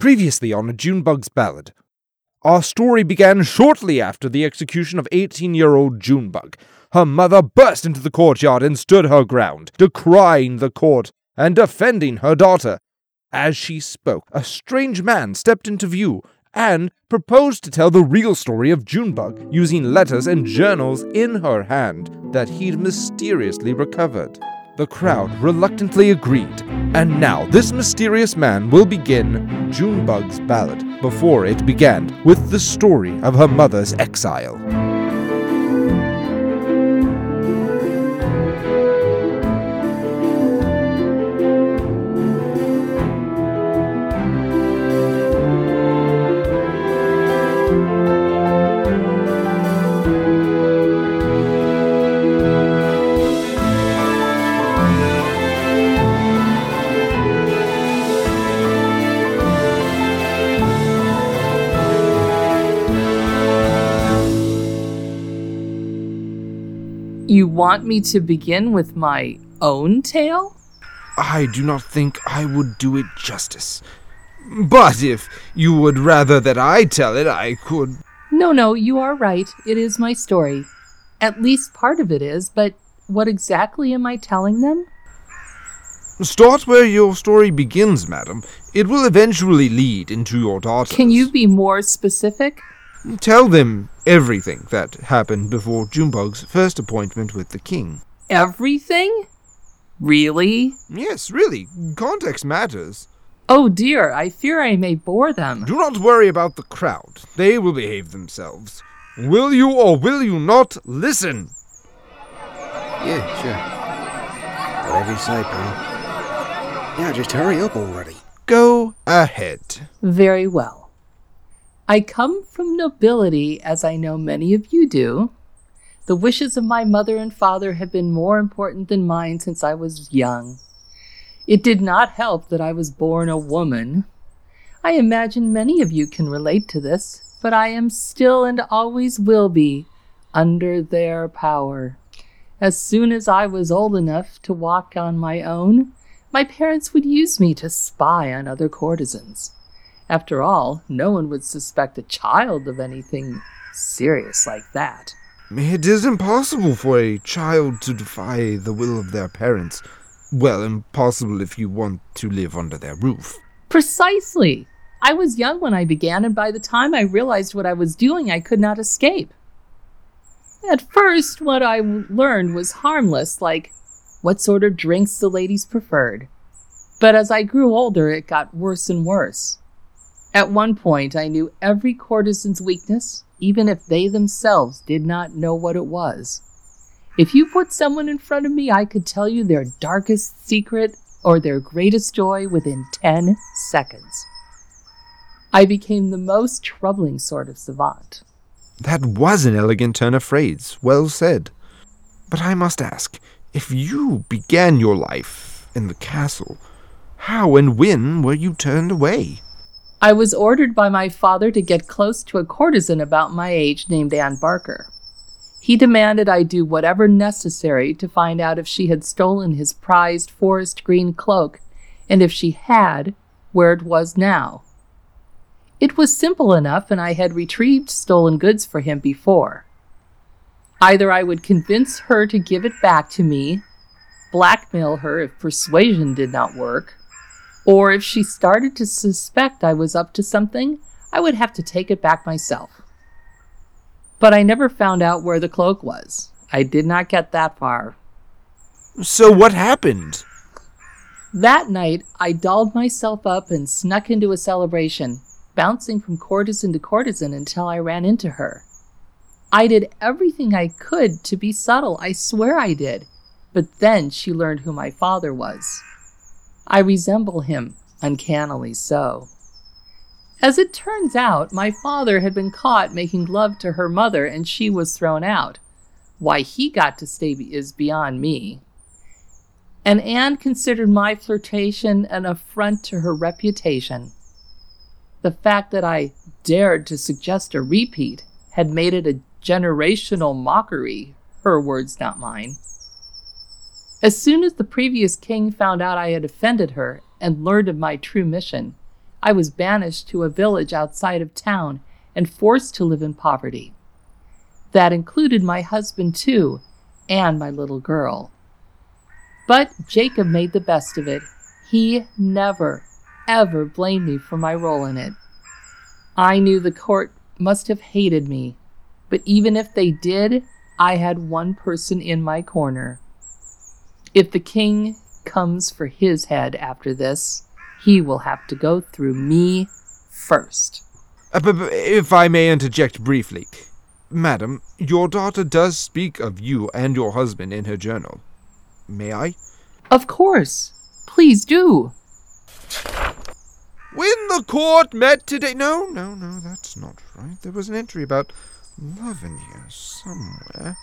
Previously on a Junebug's Ballad. Our story began shortly after the execution of 18 year old Junebug. Her mother burst into the courtyard and stood her ground, decrying the court and defending her daughter. As she spoke, a strange man stepped into view and proposed to tell the real story of Junebug using letters and journals in her hand that he'd mysteriously recovered. The crowd reluctantly agreed, and now this mysterious man will begin Junebug's ballad before it began with the story of her mother's exile. You want me to begin with my own tale? I do not think I would do it justice. But if you would rather that I tell it, I could. No, no, you are right. It is my story. At least part of it is, but what exactly am I telling them? Start where your story begins, madam. It will eventually lead into your daughter. Can you be more specific? Tell them everything that happened before Junebug's first appointment with the king. Everything? Really? Yes, really. Context matters. Oh dear, I fear I may bore them. Do not worry about the crowd. They will behave themselves. Will you or will you not listen? Yeah, sure. Whatever you say, pal. Yeah, just hurry up already. Go ahead. Very well. I come from nobility, as I know many of you do. The wishes of my mother and father have been more important than mine since I was young. It did not help that I was born a woman. I imagine many of you can relate to this, but I am still and always will be under their power. As soon as I was old enough to walk on my own, my parents would use me to spy on other courtesans. After all, no one would suspect a child of anything serious like that. It is impossible for a child to defy the will of their parents. Well, impossible if you want to live under their roof. Precisely. I was young when I began, and by the time I realized what I was doing, I could not escape. At first, what I learned was harmless, like what sort of drinks the ladies preferred. But as I grew older, it got worse and worse. At one point, I knew every courtesan's weakness, even if they themselves did not know what it was. If you put someone in front of me, I could tell you their darkest secret or their greatest joy within 10 seconds. I became the most troubling sort of savant. That was an elegant turn of phrase. Well said. But I must ask if you began your life in the castle, how and when were you turned away? I was ordered by my father to get close to a courtesan about my age named Anne Barker. He demanded I do whatever necessary to find out if she had stolen his prized forest green cloak, and if she had, where it was now. It was simple enough, and I had retrieved stolen goods for him before. Either I would convince her to give it back to me, blackmail her if persuasion did not work, or if she started to suspect I was up to something, I would have to take it back myself. But I never found out where the cloak was. I did not get that far. So what happened? That night, I dolled myself up and snuck into a celebration, bouncing from courtesan to courtesan until I ran into her. I did everything I could to be subtle, I swear I did. But then she learned who my father was. I resemble him, uncannily so. As it turns out, my father had been caught making love to her mother and she was thrown out. Why he got to stay is beyond me. And Anne considered my flirtation an affront to her reputation. The fact that I dared to suggest a repeat had made it a generational mockery, her words, not mine. As soon as the previous king found out I had offended her and learned of my true mission, I was banished to a village outside of town and forced to live in poverty. That included my husband, too, and my little girl. But Jacob made the best of it. He never, ever blamed me for my role in it. I knew the court must have hated me, but even if they did, I had one person in my corner. If the king comes for his head after this, he will have to go through me first. Uh, b- b- if I may interject briefly, Madam, your daughter does speak of you and your husband in her journal. May I? Of course. Please do. When the court met today. No, no, no, that's not right. There was an entry about love in here somewhere.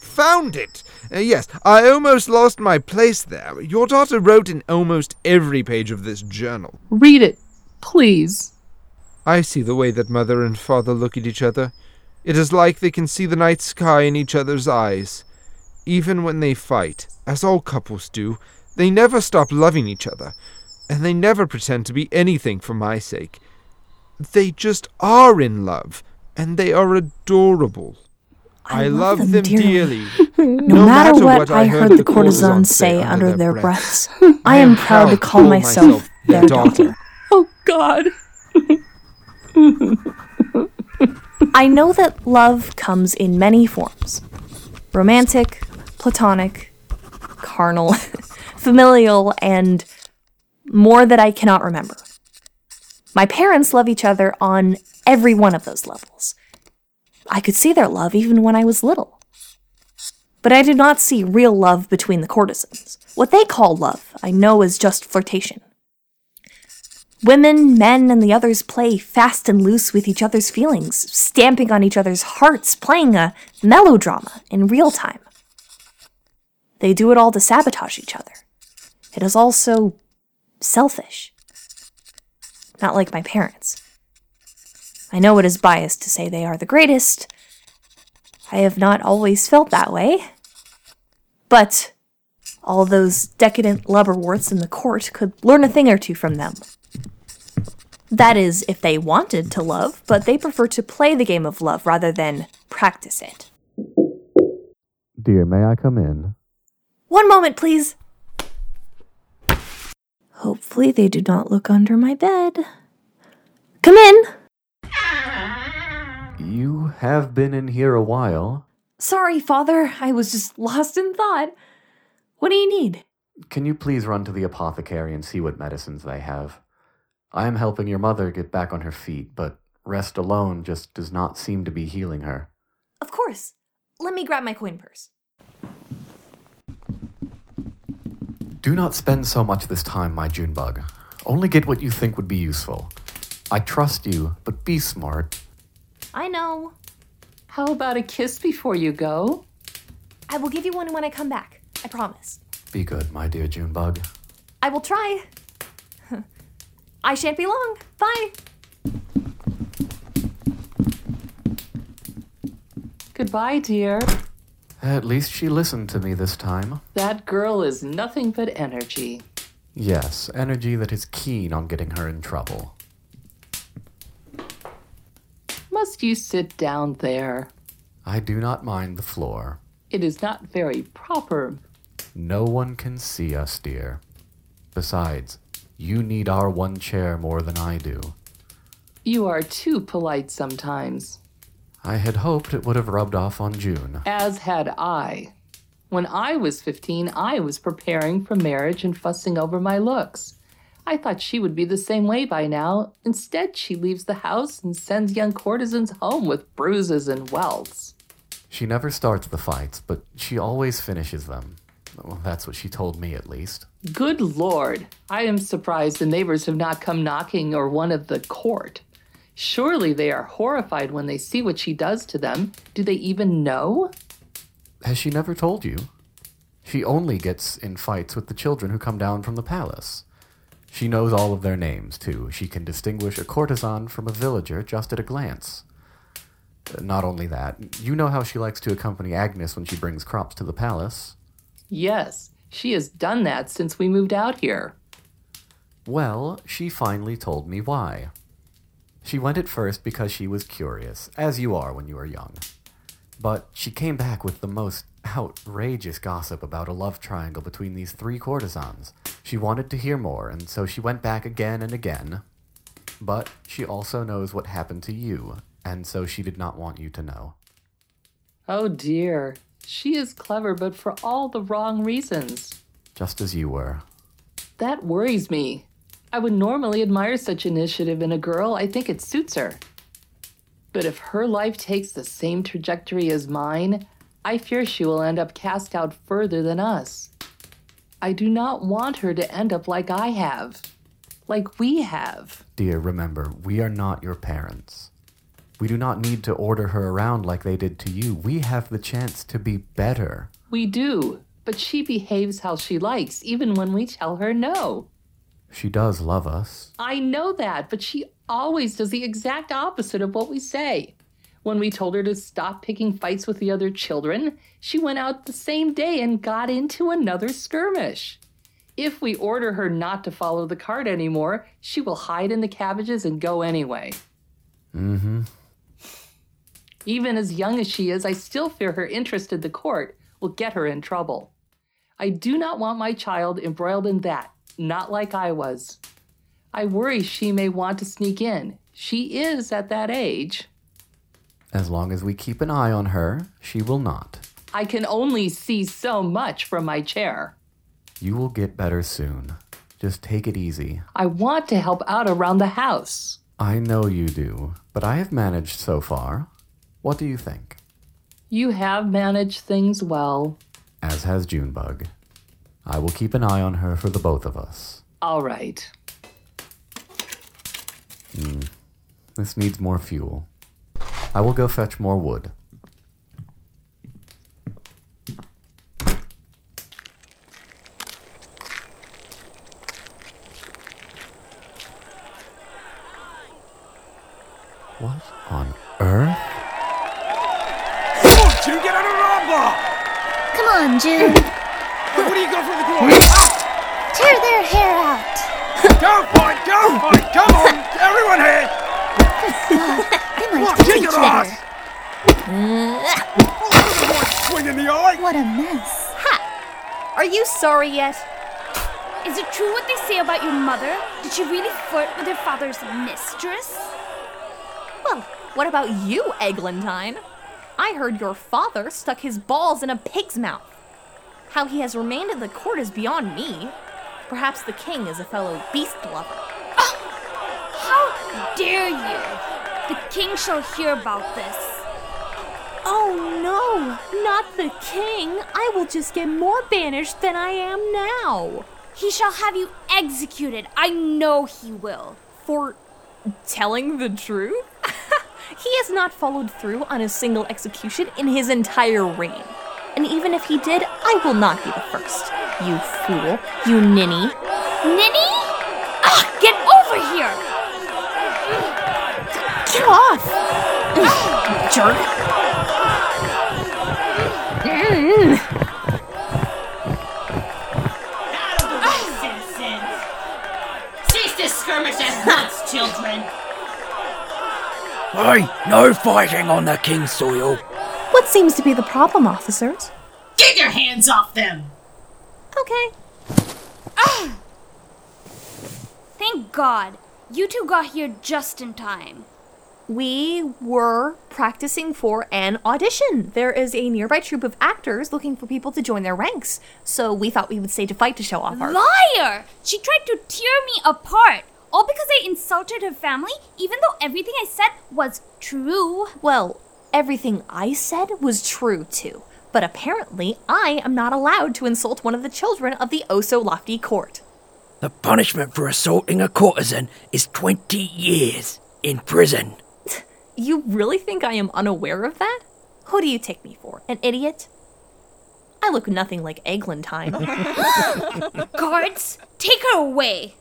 Found it! Uh, yes, I almost lost my place there. Your daughter wrote in almost every page of this journal. Read it, please. I see the way that mother and father look at each other. It is like they can see the night sky in each other's eyes. Even when they fight, as all couples do, they never stop loving each other, and they never pretend to be anything for my sake. They just are in love, and they are adorable. I, love, them, dearly. No, matter, what, I heard the courtesans say under their breaths, I am proud to call myself their daughter. Oh, God. I know that love comes in many forms romantic, platonic, carnal, familial, and more that I cannot remember. My parents love each other on every one of those levels. I could see their love even when I was little. But I did not see real love between the courtesans. What they call love, I know is just flirtation. Women, men, and the others play fast and loose with each other's feelings, stamping on each other's hearts, playing a melodrama in real time. They do it all to sabotage each other. It is all so selfish. Not like my parents. I know it is biased to say they are the greatest. I have not always felt that way. But all those decadent lubberworts in the court could learn a thing or two from them. That is, if they wanted to love, but they prefer to play the game of love rather than practice it. Dear, may I come in? One moment, please. Hopefully, they do not look under my bed. Come in. You have been in here a while. Sorry, Father. I was just lost in thought. What do you need? Can you please run to the apothecary and see what medicines they have? I am helping your mother get back on her feet, but rest alone just does not seem to be healing her. Of course. Let me grab my coin purse. Do not spend so much this time, my Junebug. Only get what you think would be useful. I trust you, but be smart. I know. How about a kiss before you go? I will give you one when I come back. I promise. Be good, my dear Junebug. I will try. I shan't be long. Bye. Goodbye, dear. At least she listened to me this time. That girl is nothing but energy. Yes, energy that is keen on getting her in trouble. Must you sit down there? I do not mind the floor. It is not very proper. No one can see us, dear. Besides, you need our one chair more than I do. You are too polite sometimes, I had hoped it would have rubbed off on June. as had I. When I was 15, I was preparing for marriage and fussing over my looks. I thought she would be the same way by now. Instead, she leaves the house and sends young courtesans home with bruises and welts. She never starts the fights, but she always finishes them. Well, that's what she told me, at least. Good Lord, I am surprised the neighbors have not come knocking or one of the court. Surely they are horrified when they see what she does to them. Do they even know? Has she never told you? She only gets in fights with the children who come down from the palace. She knows all of their names, too. She can distinguish a courtesan from a villager just at a glance. Uh, Not only that, you know how she likes to accompany Agnes when she brings crops to the palace. Yes, she has done that since we moved out here. Well, she finally told me why. She went at first because she was curious, as you are when you are young. But she came back with the most outrageous gossip about a love triangle between these three courtesans. She wanted to hear more, and so she went back again and again. But she also knows what happened to you, and so she did not want you to know. Oh dear. She is clever, but for all the wrong reasons. Just as you were. That worries me. I would normally admire such initiative in a girl. I think it suits her. But if her life takes the same trajectory as mine, I fear she will end up cast out further than us. I do not want her to end up like I have, like we have. Dear, remember, we are not your parents. We do not need to order her around like they did to you. We have the chance to be better. We do, but she behaves how she likes, even when we tell her no. She does love us. I know that, but she always does the exact opposite of what we say. When we told her to stop picking fights with the other children, she went out the same day and got into another skirmish. If we order her not to follow the cart anymore, she will hide in the cabbages and go anyway. Mm hmm. Even as young as she is, I still fear her interest in the court will get her in trouble. I do not want my child embroiled in that, not like I was. I worry she may want to sneak in. She is at that age. As long as we keep an eye on her, she will not. I can only see so much from my chair. You will get better soon. Just take it easy. I want to help out around the house. I know you do, but I have managed so far. What do you think? You have managed things well. As has Junebug. I will keep an eye on her for the both of us. All right. Hmm. This needs more fuel. I will go fetch more wood. What on earth? You get out of the rumble! Come on, June. What do you got for the glory? Tear their hair out. Go for it! Go for it! Come on! Everyone here! They might What? hit Kick each your ass! other. Swing in the eye! What a mess. Ha! Are you sorry yet? Is it true what they say about your mother? Did she really flirt with her father's mistress? Well, what about you, Eglantine? I heard your father stuck his balls in a pig's mouth. How he has remained in the court is beyond me. Perhaps the king is a fellow beast lover. Oh, how dare you? The king shall hear about this. Oh no, not the king. I will just get more banished than I am now. He shall have you executed. I know he will. For telling the truth? he has not followed through on a single execution in his entire reign. And even if he did, I will not be the first. You fool. You ninny. Ninny? Ah, get over here! Get off! Jerk. Citizens! Cease this skirmish at once, children! Hey, no fighting on the king's soil. What seems to be the problem, officers? Get your hands off them! Okay. Ah! Thank God. You two got here just in time. We were practicing for an audition. There is a nearby troupe of actors looking for people to join their ranks. So we thought we would stage a fight to show off our. Liar! She tried to tear me apart. All because I insulted her family, even though everything I said was true. Well, everything I said was true too. But apparently, I am not allowed to insult one of the children of the oh so lofty court. The punishment for assaulting a courtesan is 20 years in prison. You really think I am unaware of that? Who do you take me for? An idiot? I look nothing like Eglantine. Guards, take her away.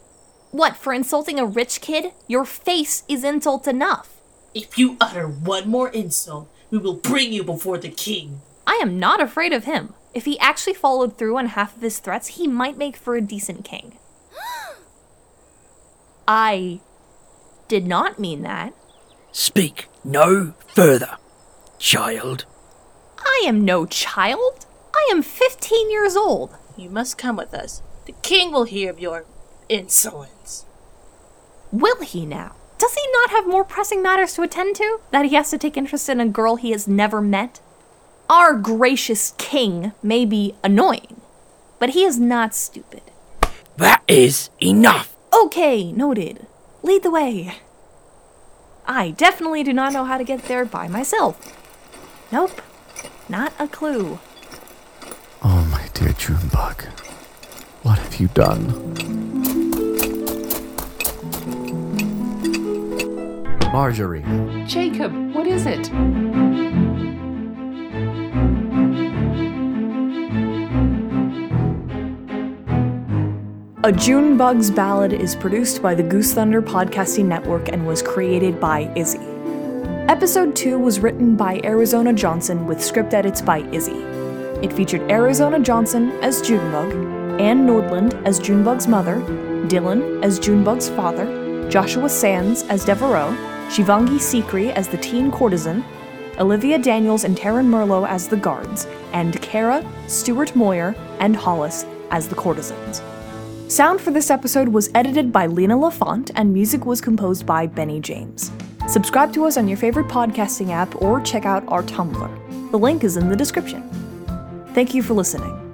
what, for insulting a rich kid? Your face is insult enough. If you utter one more insult, we will bring you before the king. I am not afraid of him. If he actually followed through on half of his threats, he might make for a decent king. I did not mean that. Speak no further, child. I am no child. I am 15 years old. You must come with us. The king will hear of your insolence. Will he now? Does he not have more pressing matters to attend to? That he has to take interest in a girl he has never met? Our gracious king may be annoying, but he is not stupid. That is enough. Okay, noted. Lead the way. I definitely do not know how to get there by myself. Nope, not a clue. Oh, my dear Junebug. What have you done? Marjorie. Jacob, what is it? A June Bugs Ballad is produced by the Goose Thunder Podcasting Network and was created by Izzy. Episode 2 was written by Arizona Johnson with script edits by Izzy. It featured Arizona Johnson as Junebug, Anne Nordland as Junebug's mother, Dylan as Junebug's father, Joshua Sands as Devereaux, Shivangi Sikri as the teen courtesan, Olivia Daniels and Taryn Merlot as the guards, and Kara, Stuart Moyer, and Hollis as the courtesans. Sound for this episode was edited by Lena LaFont and music was composed by Benny James. Subscribe to us on your favorite podcasting app or check out our Tumblr. The link is in the description. Thank you for listening.